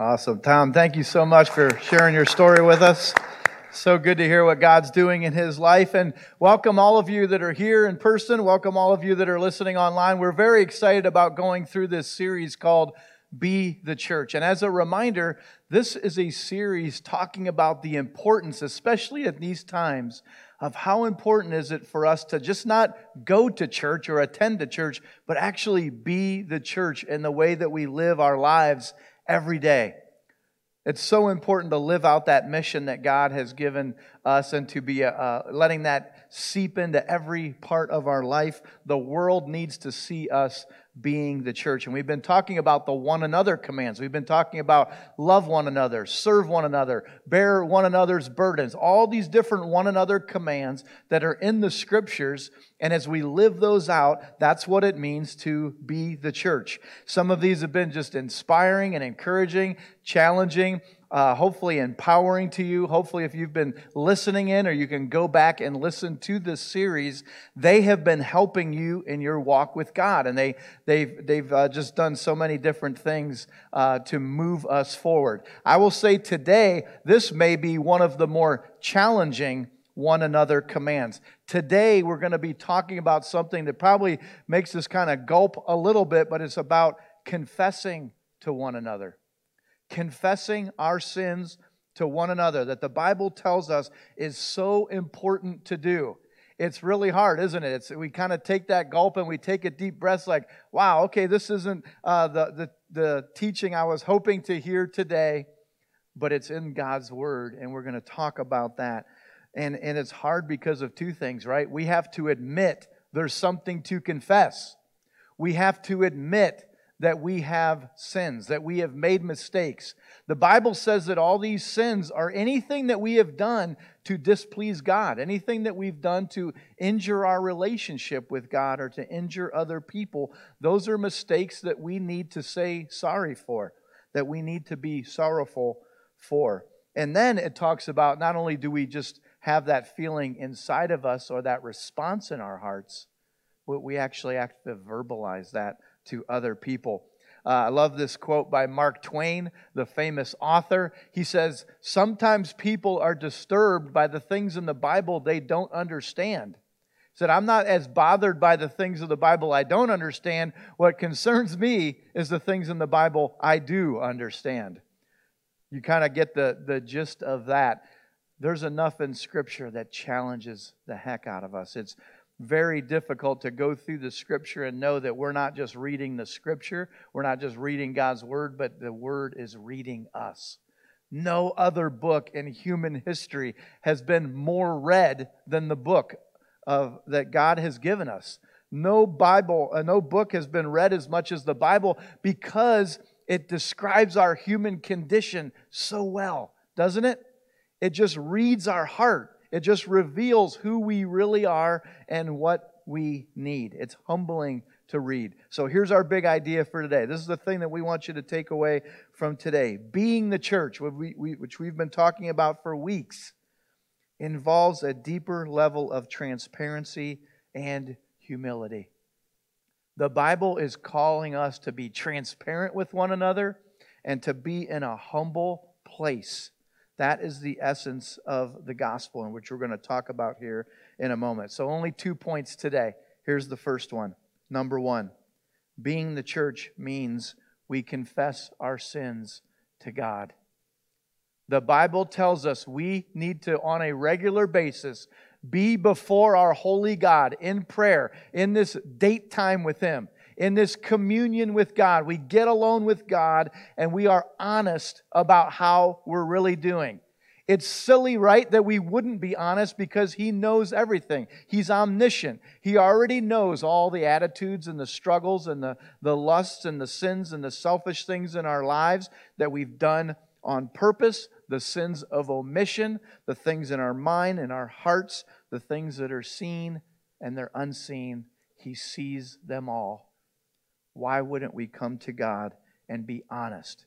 Awesome. Tom, thank you so much for sharing your story with us. So good to hear what God's doing in his life. And welcome all of you that are here in person. Welcome all of you that are listening online. We're very excited about going through this series called Be the Church. And as a reminder, this is a series talking about the importance, especially at these times, of how important is it for us to just not go to church or attend to church, but actually be the church in the way that we live our lives every day. It's so important to live out that mission that God has given us and to be uh, letting that seep into every part of our life. The world needs to see us being the church. And we've been talking about the one another commands. We've been talking about love one another, serve one another, bear one another's burdens, all these different one another commands that are in the scriptures. And as we live those out, that's what it means to be the church. Some of these have been just inspiring and encouraging, challenging uh, hopefully empowering to you. Hopefully, if you've been listening in or you can go back and listen to this series, they have been helping you in your walk with God. And they, they've, they've uh, just done so many different things uh, to move us forward. I will say today, this may be one of the more challenging one another commands. Today, we're going to be talking about something that probably makes us kind of gulp a little bit, but it's about confessing to one another confessing our sins to one another that the Bible tells us is so important to do. It's really hard, isn't it? It's, we kind of take that gulp and we take a deep breath, like, wow, okay, this isn't uh, the, the, the teaching I was hoping to hear today, but it's in God's Word, and we're going to talk about that. And, and it's hard because of two things, right? We have to admit there's something to confess. We have to admit that we have sins, that we have made mistakes. The Bible says that all these sins are anything that we have done to displease God, anything that we've done to injure our relationship with God or to injure other people. Those are mistakes that we need to say sorry for, that we need to be sorrowful for. And then it talks about not only do we just have that feeling inside of us or that response in our hearts, but we actually have to verbalize that to other people. Uh, I love this quote by Mark Twain, the famous author. He says, Sometimes people are disturbed by the things in the Bible they don't understand. He said, I'm not as bothered by the things of the Bible I don't understand. What concerns me is the things in the Bible I do understand. You kind of get the, the gist of that. There's enough in Scripture that challenges the heck out of us. It's very difficult to go through the scripture and know that we're not just reading the scripture, we're not just reading God's word, but the word is reading us. No other book in human history has been more read than the book of that God has given us. No Bible, uh, no book has been read as much as the Bible because it describes our human condition so well, doesn't it? It just reads our heart. It just reveals who we really are and what we need. It's humbling to read. So here's our big idea for today. This is the thing that we want you to take away from today. Being the church, which we've been talking about for weeks, involves a deeper level of transparency and humility. The Bible is calling us to be transparent with one another and to be in a humble place that is the essence of the gospel, in which we're going to talk about here in a moment. So, only two points today. Here's the first one. Number one, being the church means we confess our sins to God. The Bible tells us we need to, on a regular basis, be before our holy God in prayer, in this date time with Him in this communion with God. We get alone with God and we are honest about how we're really doing. It's silly, right, that we wouldn't be honest because He knows everything. He's omniscient. He already knows all the attitudes and the struggles and the, the lusts and the sins and the selfish things in our lives that we've done on purpose, the sins of omission, the things in our mind and our hearts, the things that are seen and they're unseen. He sees them all why wouldn't we come to God and be honest?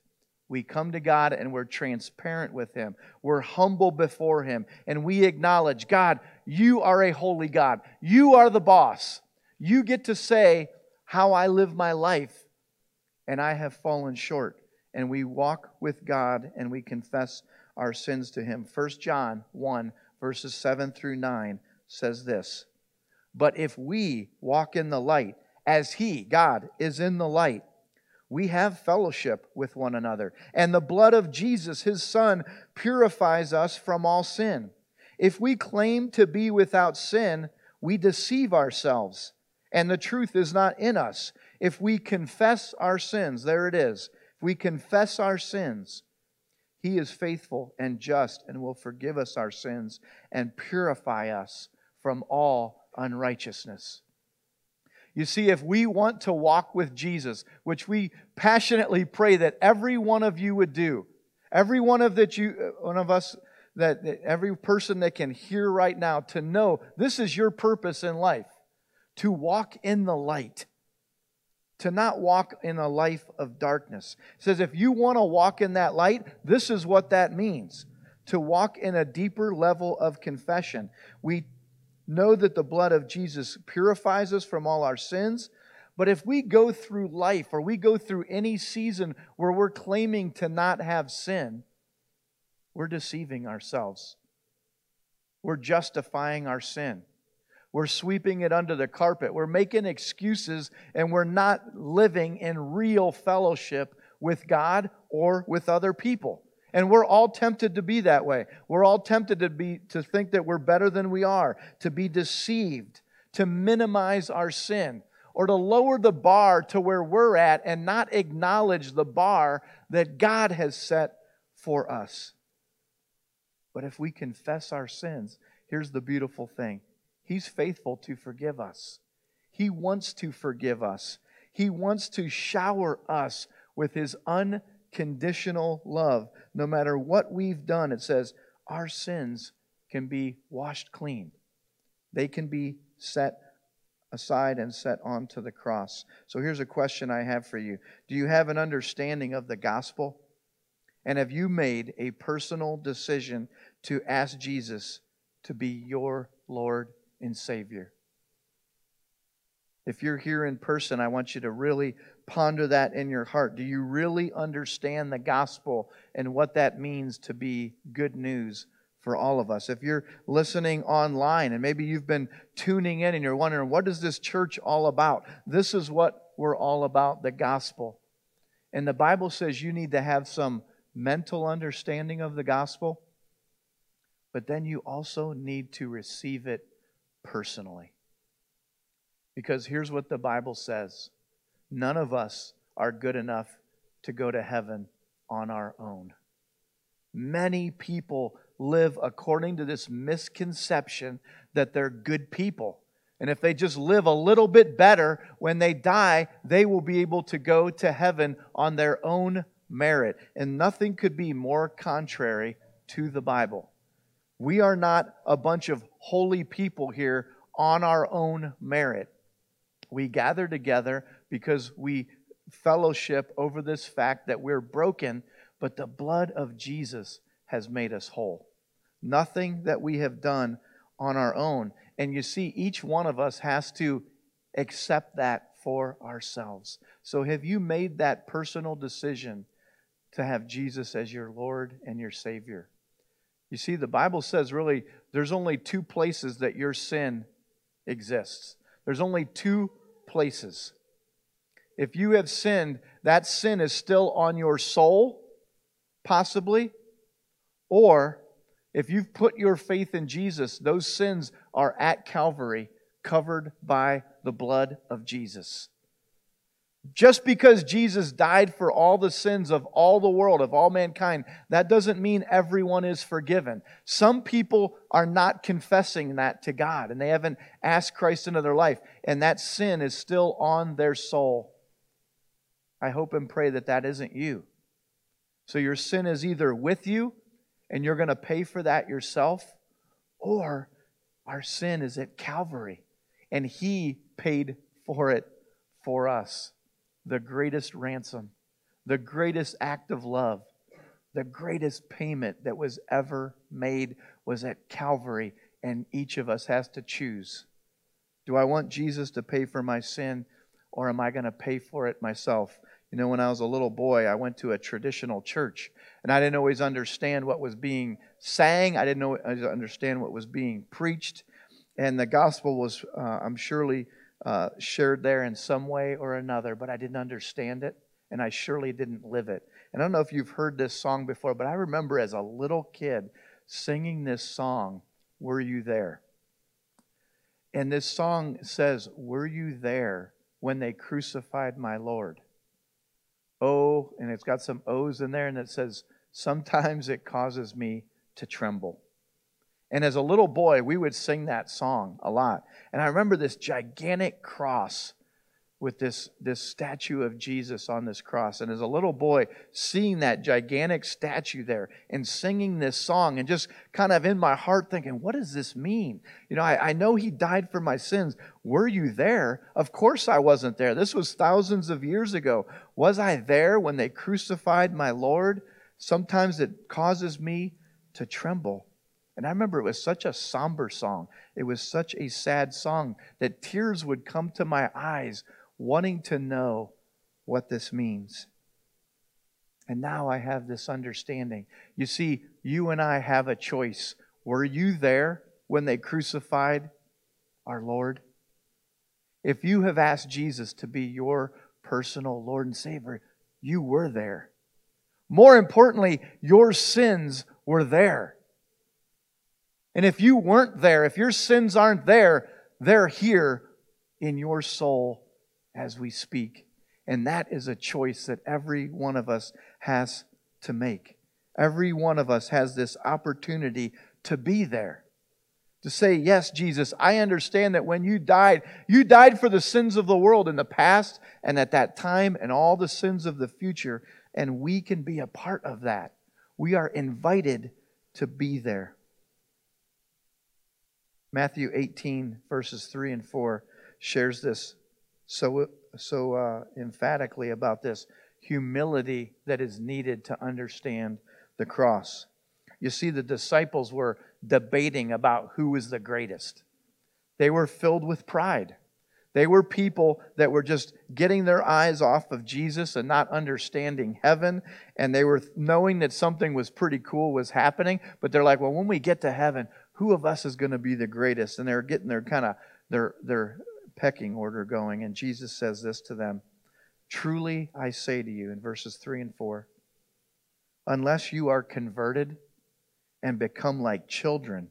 We come to God and we're transparent with Him. We're humble before Him. And we acknowledge, God, you are a holy God. You are the boss. You get to say how I live my life. And I have fallen short. and we walk with God and we confess our sins to Him. 1 John 1, verses 7 through 9 says this But if we walk in the light, as He, God, is in the light, we have fellowship with one another. And the blood of Jesus, His Son, purifies us from all sin. If we claim to be without sin, we deceive ourselves, and the truth is not in us. If we confess our sins, there it is, if we confess our sins, He is faithful and just and will forgive us our sins and purify us from all unrighteousness. You see, if we want to walk with Jesus, which we passionately pray that every one of you would do, every one of that you, uh, one of us, that, that every person that can hear right now, to know this is your purpose in life, to walk in the light, to not walk in a life of darkness. It says, if you want to walk in that light, this is what that means to walk in a deeper level of confession. We know that the blood of Jesus purifies us from all our sins. But if we go through life or we go through any season where we're claiming to not have sin, we're deceiving ourselves. We're justifying our sin. We're sweeping it under the carpet. We're making excuses and we're not living in real fellowship with God or with other people. And we're all tempted to be that way. We're all tempted to be to think that we're better than we are, to be deceived, to minimize our sin, or to lower the bar to where we're at and not acknowledge the bar that God has set for us. But if we confess our sins, here's the beautiful thing. He's faithful to forgive us. He wants to forgive us. He wants to shower us with his unconditional love no matter what we've done, it says our sins can be washed clean. They can be set aside and set onto the cross. So here's a question I have for you Do you have an understanding of the gospel? And have you made a personal decision to ask Jesus to be your Lord and Savior? If you're here in person, I want you to really ponder that in your heart. Do you really understand the gospel and what that means to be good news for all of us? If you're listening online and maybe you've been tuning in and you're wondering, what is this church all about? This is what we're all about the gospel. And the Bible says you need to have some mental understanding of the gospel, but then you also need to receive it personally. Because here's what the Bible says none of us are good enough to go to heaven on our own. Many people live according to this misconception that they're good people. And if they just live a little bit better, when they die, they will be able to go to heaven on their own merit. And nothing could be more contrary to the Bible. We are not a bunch of holy people here on our own merit. We gather together because we fellowship over this fact that we're broken, but the blood of Jesus has made us whole. Nothing that we have done on our own. And you see, each one of us has to accept that for ourselves. So, have you made that personal decision to have Jesus as your Lord and your Savior? You see, the Bible says really there's only two places that your sin exists. There's only two places. If you have sinned, that sin is still on your soul, possibly. Or if you've put your faith in Jesus, those sins are at Calvary, covered by the blood of Jesus. Just because Jesus died for all the sins of all the world, of all mankind, that doesn't mean everyone is forgiven. Some people are not confessing that to God and they haven't asked Christ into their life, and that sin is still on their soul. I hope and pray that that isn't you. So your sin is either with you and you're going to pay for that yourself, or our sin is at Calvary and He paid for it for us the greatest ransom, the greatest act of love, the greatest payment that was ever made was at Calvary, and each of us has to choose. Do I want Jesus to pay for my sin, or am I going to pay for it myself? You know, when I was a little boy, I went to a traditional church, and I didn't always understand what was being sang. I didn't know, i understand what was being preached, and the gospel was, uh, I'm surely uh, shared there in some way or another, but I didn't understand it, and I surely didn't live it. And I don't know if you've heard this song before, but I remember as a little kid singing this song, Were You There? And this song says, Were you there when they crucified my Lord? Oh, and it's got some O's in there, and it says, Sometimes it causes me to tremble. And as a little boy, we would sing that song a lot. And I remember this gigantic cross with this, this statue of Jesus on this cross. And as a little boy, seeing that gigantic statue there and singing this song, and just kind of in my heart thinking, what does this mean? You know, I, I know he died for my sins. Were you there? Of course I wasn't there. This was thousands of years ago. Was I there when they crucified my Lord? Sometimes it causes me to tremble. And I remember it was such a somber song. It was such a sad song that tears would come to my eyes wanting to know what this means. And now I have this understanding. You see, you and I have a choice. Were you there when they crucified our Lord? If you have asked Jesus to be your personal Lord and Savior, you were there. More importantly, your sins were there. And if you weren't there, if your sins aren't there, they're here in your soul as we speak. And that is a choice that every one of us has to make. Every one of us has this opportunity to be there. To say, Yes, Jesus, I understand that when you died, you died for the sins of the world in the past and at that time and all the sins of the future, and we can be a part of that. We are invited to be there. Matthew 18, verses 3 and 4 shares this so, so uh, emphatically about this humility that is needed to understand the cross. You see, the disciples were debating about who was the greatest. They were filled with pride. They were people that were just getting their eyes off of Jesus and not understanding heaven. And they were knowing that something was pretty cool was happening. But they're like, well, when we get to heaven, who of us is going to be the greatest? And they're getting their kind of their their pecking order going. And Jesus says this to them Truly I say to you, in verses 3 and 4, unless you are converted and become like children,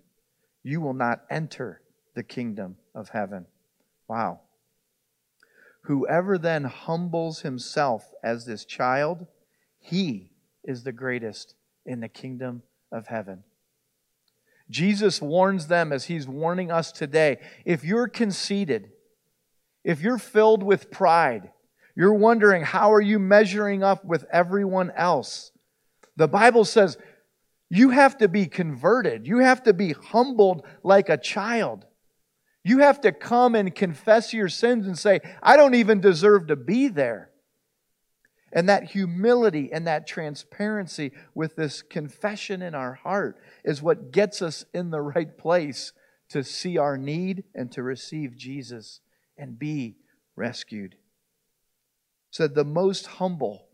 you will not enter the kingdom of heaven. Wow. Whoever then humbles himself as this child, he is the greatest in the kingdom of heaven. Jesus warns them as he's warning us today if you're conceited, if you're filled with pride, you're wondering how are you measuring up with everyone else? The Bible says you have to be converted. You have to be humbled like a child. You have to come and confess your sins and say, I don't even deserve to be there. And that humility and that transparency with this confession in our heart is what gets us in the right place to see our need and to receive Jesus and be rescued. Said the most humble,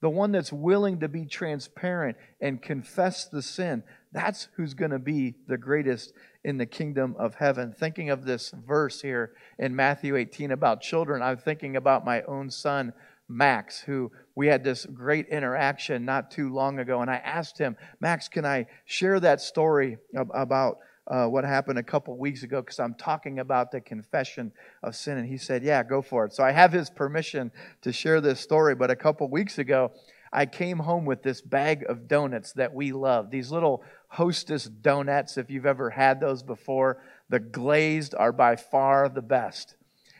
the one that's willing to be transparent and confess the sin, that's who's going to be the greatest in the kingdom of heaven. Thinking of this verse here in Matthew 18 about children, I'm thinking about my own son, Max, who we had this great interaction not too long ago. And I asked him, Max, can I share that story about uh, what happened a couple weeks ago because I'm talking about the confession of sin. And he said, Yeah, go for it. So I have his permission to share this story. But a couple weeks ago, I came home with this bag of donuts that we love. These little hostess donuts, if you've ever had those before, the glazed are by far the best.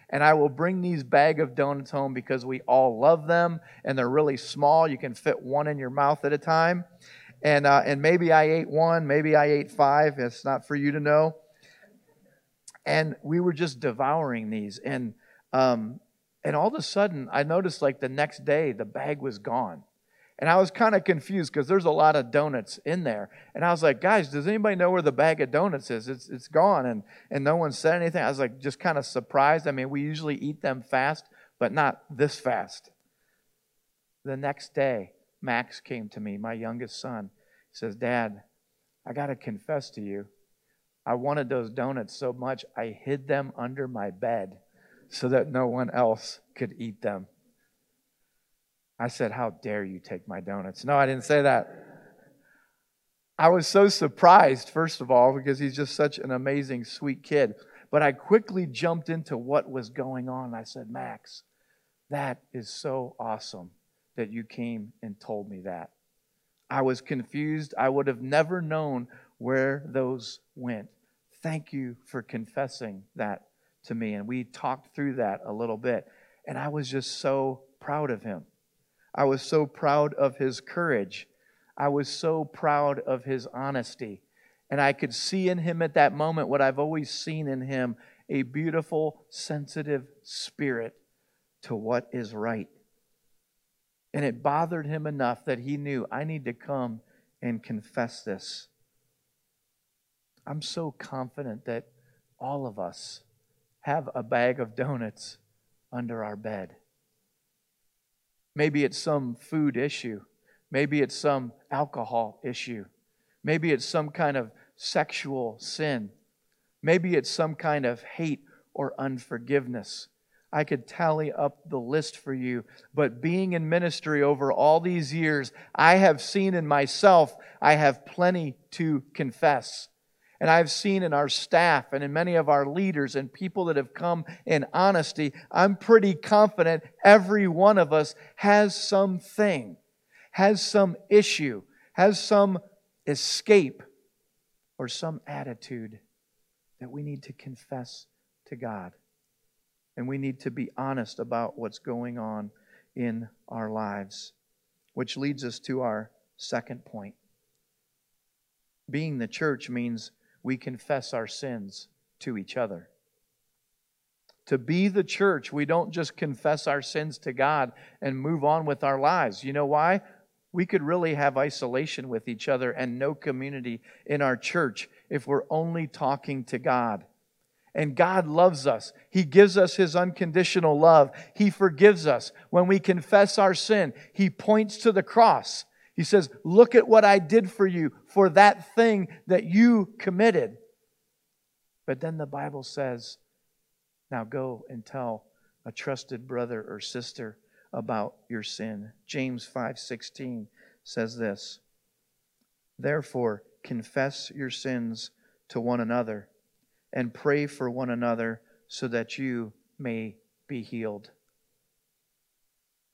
And I will bring these bag of donuts home because we all love them and they're really small. You can fit one in your mouth at a time and uh, and maybe I ate one, maybe I ate five. It's not for you to know. And we were just devouring these, and um, and all of a sudden, I noticed like the next day the bag was gone, and I was kind of confused because there's a lot of donuts in there, and I was like, guys, does anybody know where the bag of donuts is? It's it's gone, and and no one said anything. I was like just kind of surprised. I mean, we usually eat them fast, but not this fast. The next day, Max came to me, my youngest son. Says, Dad, I got to confess to you, I wanted those donuts so much, I hid them under my bed so that no one else could eat them. I said, How dare you take my donuts? No, I didn't say that. I was so surprised, first of all, because he's just such an amazing, sweet kid. But I quickly jumped into what was going on. I said, Max, that is so awesome that you came and told me that. I was confused. I would have never known where those went. Thank you for confessing that to me. And we talked through that a little bit. And I was just so proud of him. I was so proud of his courage. I was so proud of his honesty. And I could see in him at that moment what I've always seen in him a beautiful, sensitive spirit to what is right. And it bothered him enough that he knew, I need to come and confess this. I'm so confident that all of us have a bag of donuts under our bed. Maybe it's some food issue. Maybe it's some alcohol issue. Maybe it's some kind of sexual sin. Maybe it's some kind of hate or unforgiveness. I could tally up the list for you, but being in ministry over all these years, I have seen in myself, I have plenty to confess. And I've seen in our staff and in many of our leaders and people that have come in honesty, I'm pretty confident every one of us has something, has some issue, has some escape, or some attitude that we need to confess to God. And we need to be honest about what's going on in our lives. Which leads us to our second point. Being the church means we confess our sins to each other. To be the church, we don't just confess our sins to God and move on with our lives. You know why? We could really have isolation with each other and no community in our church if we're only talking to God. And God loves us. He gives us His unconditional love. He forgives us. When we confess our sin, He points to the cross he says, Look at what I did for you for that thing that you committed. But then the Bible says, Now go and tell a trusted brother or sister about your sin. James 5:16 says this. Therefore, confess your sins to one another and pray for one another so that you may be healed.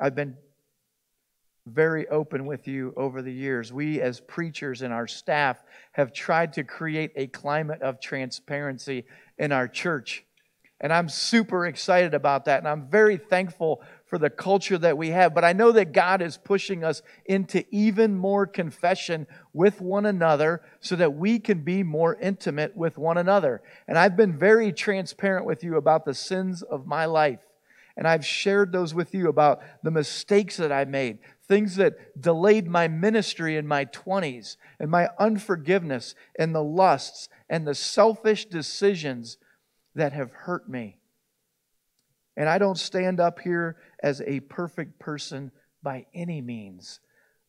I've been very open with you over the years. We, as preachers and our staff, have tried to create a climate of transparency in our church. And I'm super excited about that. And I'm very thankful for the culture that we have. But I know that God is pushing us into even more confession with one another so that we can be more intimate with one another. And I've been very transparent with you about the sins of my life. And I've shared those with you about the mistakes that I made, things that delayed my ministry in my 20s, and my unforgiveness, and the lusts, and the selfish decisions that have hurt me. And I don't stand up here as a perfect person by any means.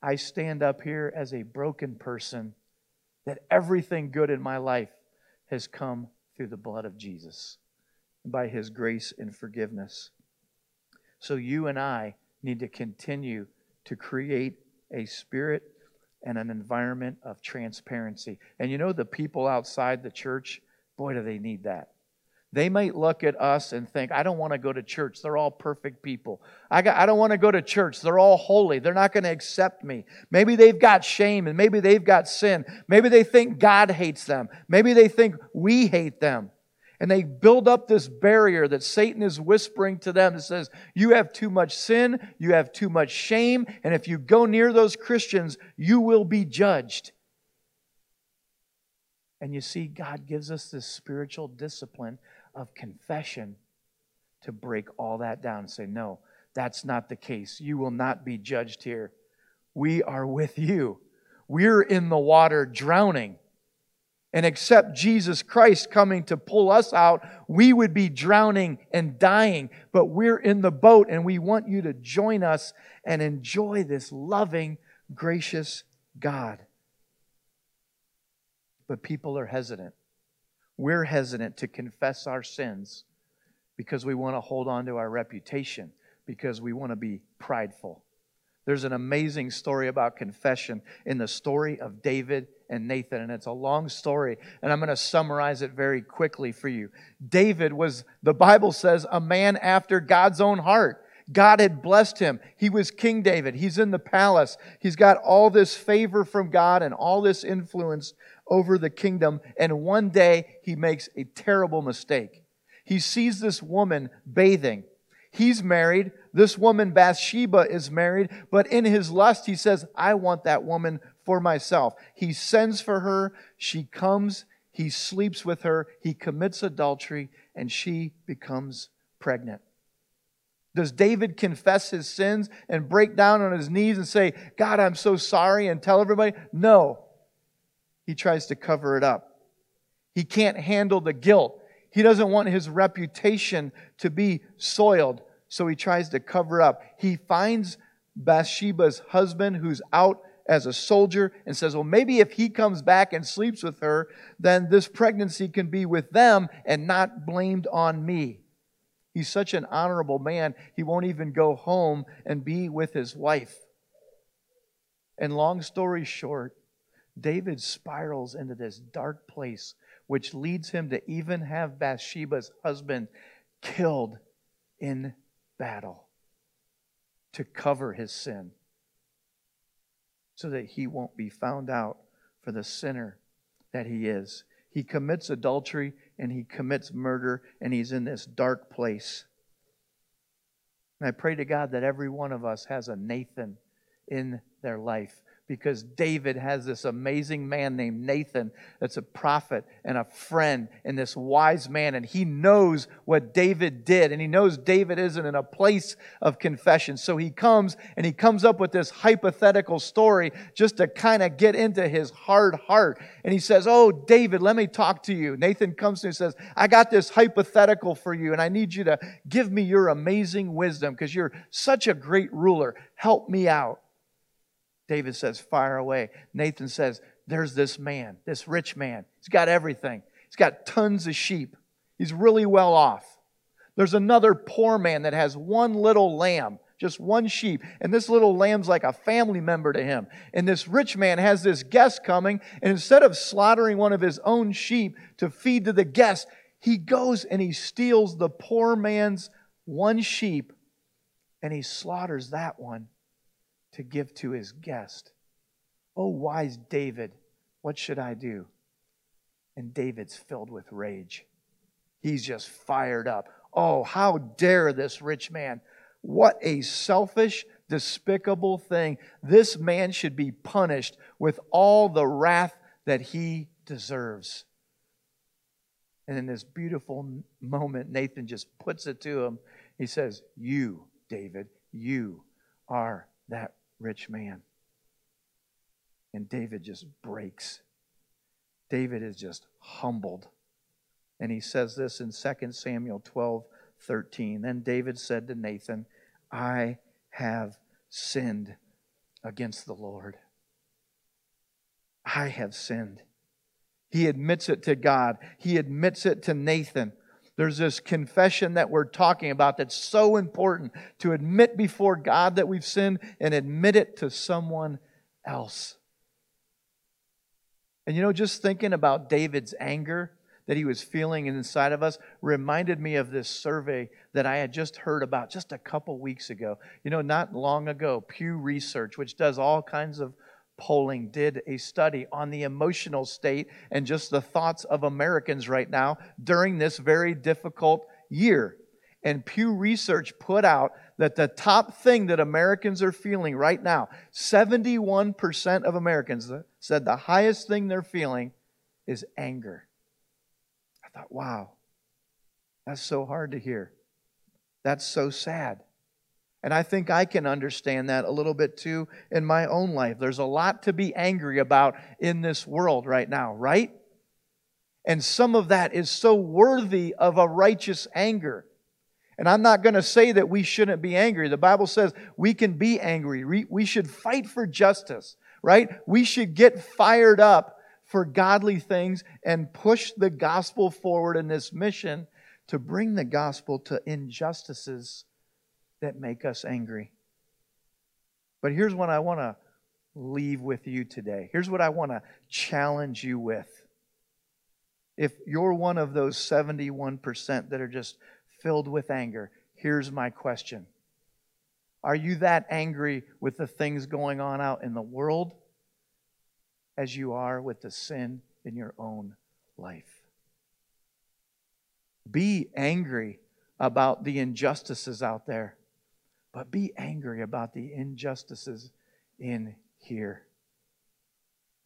I stand up here as a broken person that everything good in my life has come through the blood of Jesus by his grace and forgiveness. So you and I need to continue to create a spirit and an environment of transparency. And you know, the people outside the church, boy, do they need that. They might look at us and think, I don't want to go to church. They're all perfect people. I, got, I don't want to go to church. They're all holy. They're not going to accept me. Maybe they've got shame and maybe they've got sin. Maybe they think God hates them. Maybe they think we hate them. And they build up this barrier that Satan is whispering to them that says, You have too much sin, you have too much shame, and if you go near those Christians, you will be judged. And you see, God gives us this spiritual discipline of confession to break all that down and say, No, that's not the case. You will not be judged here. We are with you. We're in the water drowning. and except Jesus Christ coming to pull us out, we would be drowning and dying. But we're in the boat and we want you to join us and enjoy this loving, gracious God. But people are hesitant. We're hesitant to confess our sins because we want to hold on to our reputation, because we want to be prideful. There's an amazing story about confession in the story of David and Nathan, and it's a long story, and I'm going to summarize it very quickly for you. David was, the Bible says, a man after God's own heart. God had blessed him. He was King David. He's in the palace. He's got all this favor from God and all this influence over the kingdom. And one day he makes a terrible mistake. He sees this woman bathing. He's married. This woman, Bathsheba, is married. But in his lust, he says, I want that woman for myself. He sends for her. She comes. He sleeps with her. He commits adultery, and she becomes pregnant. Does David confess his sins and break down on his knees and say, God, I'm so sorry, and tell everybody? No. He tries to cover it up. He can't handle the guilt. He doesn't want his reputation to be soiled, so he tries to cover up. He finds Bathsheba's husband who's out as a soldier and says, Well, maybe if he comes back and sleeps with her, then this pregnancy can be with them and not blamed on me. He's such an honorable man, he won't even go home and be with his wife. And long story short, David spirals into this dark place, which leads him to even have Bathsheba's husband killed in battle to cover his sin so that he won't be found out for the sinner that he is. He commits adultery and he commits murder, and he's in this dark place. And I pray to God that every one of us has a Nathan in their life because David has this amazing man named Nathan that's a prophet and a friend and this wise man. And he knows what David did. And he knows David isn't in a place of confession. So he comes and he comes up with this hypothetical story just to kind of get into his hard heart. And he says, Oh, David, let me talk to you. Nathan comes to him and says, I got this hypothetical for you, and I need you to give me your amazing wisdom because you're such a great ruler. Help me out. David says, Fire away. Nathan says, There's this man, this rich man. He's got everything. He's got tons of sheep. He's really well off. There's another poor man that has one little lamb, just one sheep. And this little lamb's like a family member to him. And this rich man has this guest coming. And instead of slaughtering one of his own sheep to feed to the guest, he goes and he steals the poor man's one sheep and he slaughters that one to give to his guest. Oh, wise David, what should I do? And David's filled with rage. He's just fired up. Oh, how dare this rich man! What a selfish, despicable thing. This man should be punished with all the wrath that he deserves. And in this beautiful moment, Nathan just puts it to him. He says, You, David, you are that rich man. And David just breaks. David is just humbled. And he says this in 2 Samuel 12 13. Then David said to Nathan, I have sinned against the Lord. I have sinned. He admits it to God, he admits it to Nathan. There's this confession that we're talking about that's so important to admit before God that we've sinned and admit it to someone else. And you know, just thinking about David's anger that he was feeling inside of us reminded me of this survey that I had just heard about just a couple weeks ago. You know, not long ago, Pew Research, which does all kinds of polling did a study on the emotional state and just the thoughts of Americans right now during this very difficult year. And Pew Research put out that the top thing that Americans are feeling right now, 71% of Americans said the highest thing they're feeling is anger. I thought, wow, that's so hard to hear. That's so sad. And I think I can understand that a little bit too in my own life. There's a lot to be angry about in this world right now, right? And some of that is so worthy of a righteous anger. And I'm not going to say that we shouldn't be angry. The Bible says we can be angry. We should fight for justice, right? We should get fired up for godly things and push the gospel forward in this mission to bring the gospel to injustices that make us angry. But here's what I want to leave with you today. Here's what I want to challenge you with. If you're one of those 71% that are just filled with anger, here's my question Are you that angry with the things going on out in the world as you are with the sin in your own life? Be angry about the injustices out there, but be angry about the injustices in here.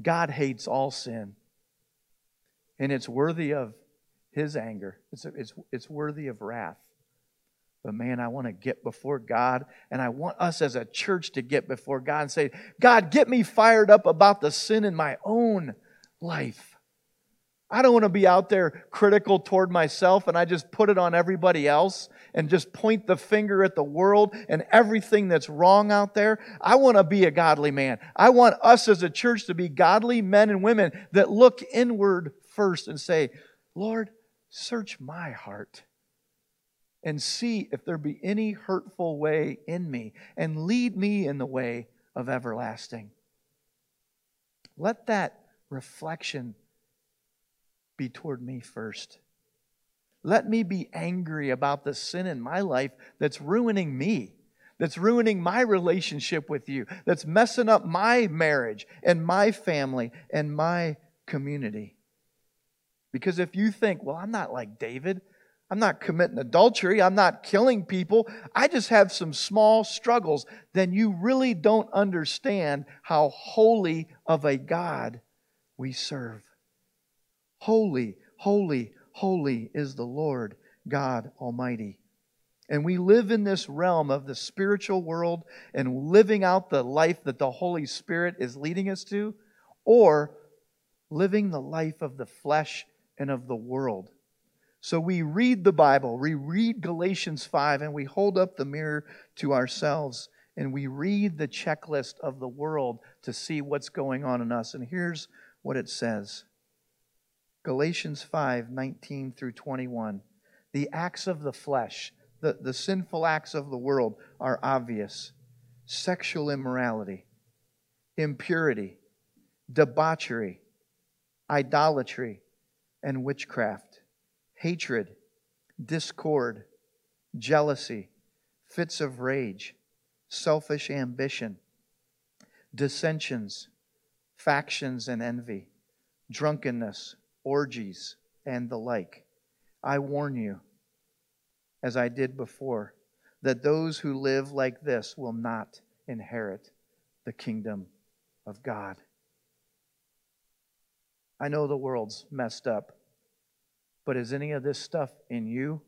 God hates all sin, and it's worthy of his anger, it's, it's, it's worthy of wrath. But man, I want to get before God, and I want us as a church to get before God and say, God, get me fired up about the sin in my own life. I don't want to be out there critical toward myself and I just put it on everybody else and just point the finger at the world and everything that's wrong out there. I want to be a godly man. I want us as a church to be godly men and women that look inward first and say, Lord, search my heart and see if there be any hurtful way in me and lead me in the way of everlasting. Let that reflection be toward me first. Let me be angry about the sin in my life that's ruining me, that's ruining my relationship with you, that's messing up my marriage and my family and my community. Because if you think, well, I'm not like David, I'm not committing adultery, I'm not killing people, I just have some small struggles, then you really don't understand how holy of a God we serve. Holy, holy, holy is the Lord God Almighty. And we live in this realm of the spiritual world and living out the life that the Holy Spirit is leading us to, or living the life of the flesh and of the world. So we read the Bible, we read Galatians 5, and we hold up the mirror to ourselves and we read the checklist of the world to see what's going on in us. And here's what it says Galatians 5 19 through 21. The acts of the flesh, the, the sinful acts of the world are obvious sexual immorality, impurity, debauchery, idolatry, and witchcraft, hatred, discord, jealousy, fits of rage, selfish ambition, dissensions, factions, and envy, drunkenness orgies, and the like. I warn you, as I did before, that those who live like this will not inherit the kingdom of God. I know the world's messed up, but is any of this stuff in you?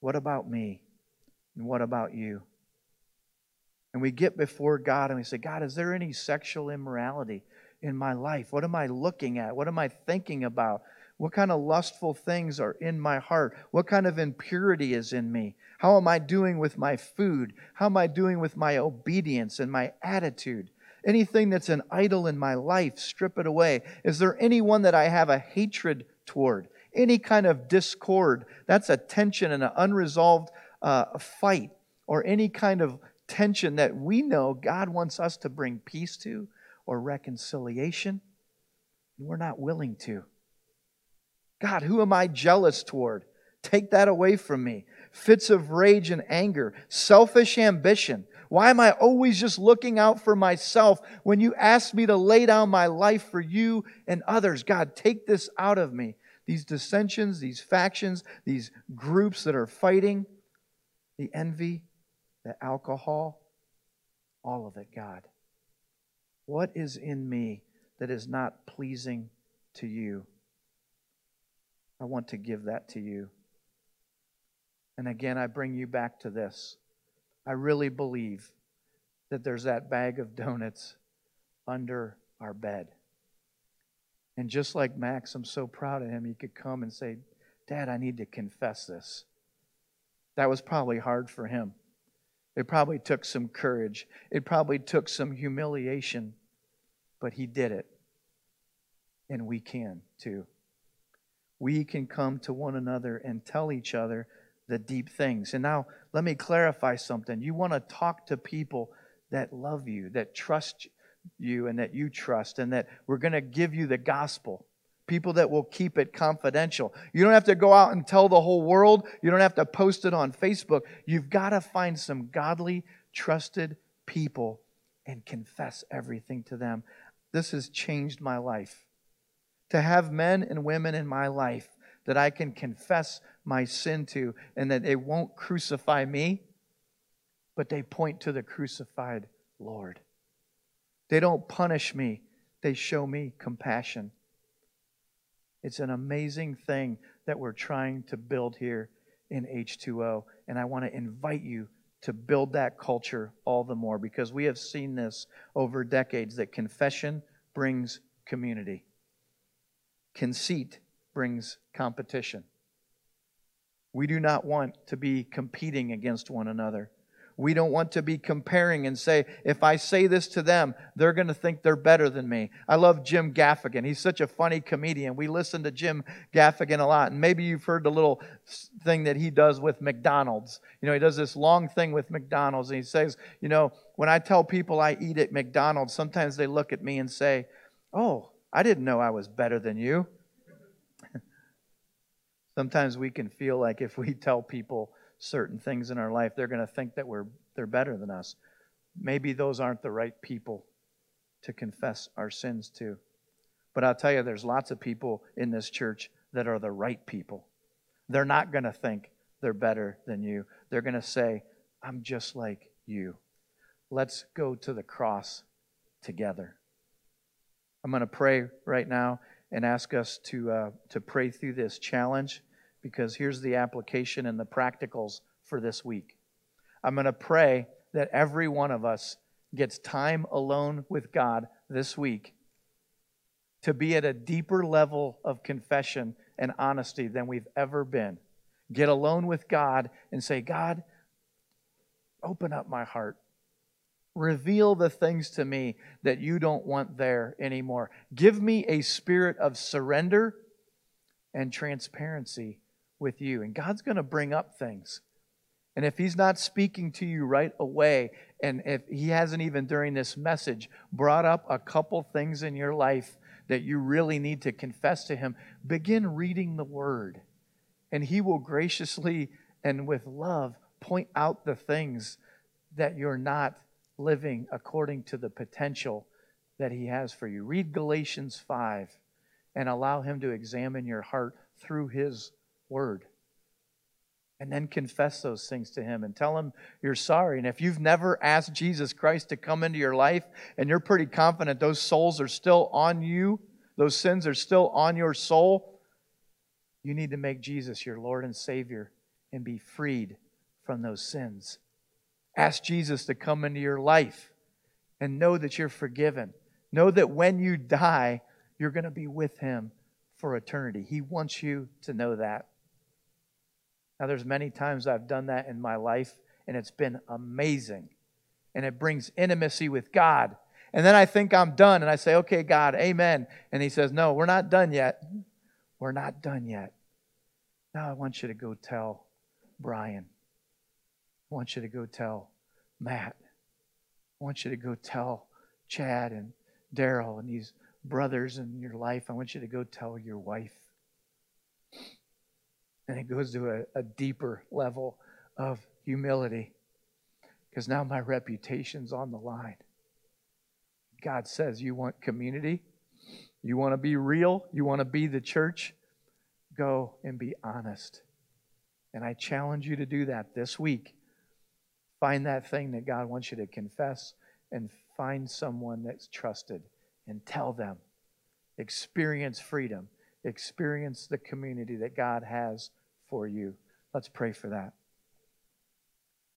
What about me? And what about you? And we get before God and we say, God, is there any sexual immorality? In my life? What am I looking at? What am I thinking about? What kind of lustful things are in my heart? What kind of impurity is in me? How am I doing with my food? How am I doing with my obedience and my attitude? Anything that's an idol in my life, strip it away. Is there anyone that I have a hatred toward? Any kind of discord? That's a tension and an unresolved uh, fight, or any kind of tension that we know God wants us to bring peace to or reconciliation. We're not willing to. God, who am I jealous toward? Take that away from me. Fits of rage and anger, selfish ambition. Why am I always just looking out for myself when you ask me to lay down my life for you and others? God, take this out of me. These dissensions, these factions, these groups that are fighting, the envy, the alcohol, all of it, God. What is in me that is not pleasing to you? I want to give that to you. And again, I bring you back to this. I really believe that there's that bag of donuts under our bed. And just like Max, I'm so proud of him. He could come and say, Dad, I need to confess this. That was probably hard for him. It probably took some courage. It probably took some humiliation, but he did it. And we can too. We can come to one another and tell each other the deep things. And now, let me clarify something. You want to talk to people that love you, that trust you, and that you trust, and that we're going to give you the gospel. People that will keep it confidential. You don't have to go out and tell the whole world. You don't have to post it on Facebook. You've got to find some godly, trusted people and confess everything to them. This has changed my life. To have men and women in my life that I can confess my sin to and that they won't crucify me, but they point to the crucified Lord. They don't punish me, they show me compassion. It's an amazing thing that we're trying to build here in H2O. And I want to invite you to build that culture all the more because we have seen this over decades that confession brings community, conceit brings competition. We do not want to be competing against one another. We don't want to be comparing and say, if I say this to them, they're going to think they're better than me. I love Jim Gaffigan. He's such a funny comedian. We listen to Jim Gaffigan a lot. And maybe you've heard the little thing that he does with McDonald's. You know, he does this long thing with McDonald's. And he says, you know, when I tell people I eat at McDonald's, sometimes they look at me and say, oh, I didn't know I was better than you. sometimes we can feel like if we tell people, certain things in our life, they're going to think that we're they're better than us. Maybe those aren't the right people to confess our sins to. But I'll tell you, there's lots of people in this church that are the right people. They're not going to think they're better than you. They're going to say, I'm just like you. Let's go to the cross together. I'm going to pray right now and ask us to, uh, to pray through this challenge because here's the application and the practicals for this week. I'm going to pray that every one of us gets time alone with God this week to be at a deeper level of confession and honesty than we've ever been. Get alone with God and say, God, open up my heart. Reveal the things to me that you don't want there anymore. Give me a spirit of surrender and transparency with you. And God's going to bring up things. And if He's not speaking to you right away, and if He hasn't even during this message brought up a couple things in your life that you really need to confess to Him, begin reading the Word. And He will graciously and with love point out the things that you're not living according to the potential that He has for you. Read Galatians 5 and allow Him to examine your heart through His word. And then confess those things to Him and tell Him you're sorry. And if you've never asked Jesus Christ to come into your life and you're pretty confident those souls are still on you, those sins are still on your soul, you need to make Jesus your Lord and Savior and be freed from those sins. Ask Jesus to come into your life and know that you're forgiven. Know that when you die, you're going to be with Him for eternity. He wants you to know that. Now, there's many times I've done that in my life, and it's been amazing. And it brings intimacy with God. And then I think I'm done, and I say, okay, God, amen. And He says, no, we're not done yet. We're not done yet. Now I want you to go tell Brian. I want you to go tell Matt. I want you to go tell Chad and Daryl and these brothers in your life. I want you to go tell your wife. And it goes to a, a deeper level of humility because now my reputation's on the line. God says, You want community? You want to be real? You want to be the church? Go and be honest. And I challenge you to do that this week. Find that thing that God wants you to confess and find someone that's trusted and tell them. Experience freedom experience the community that God has for you. Let's pray for that.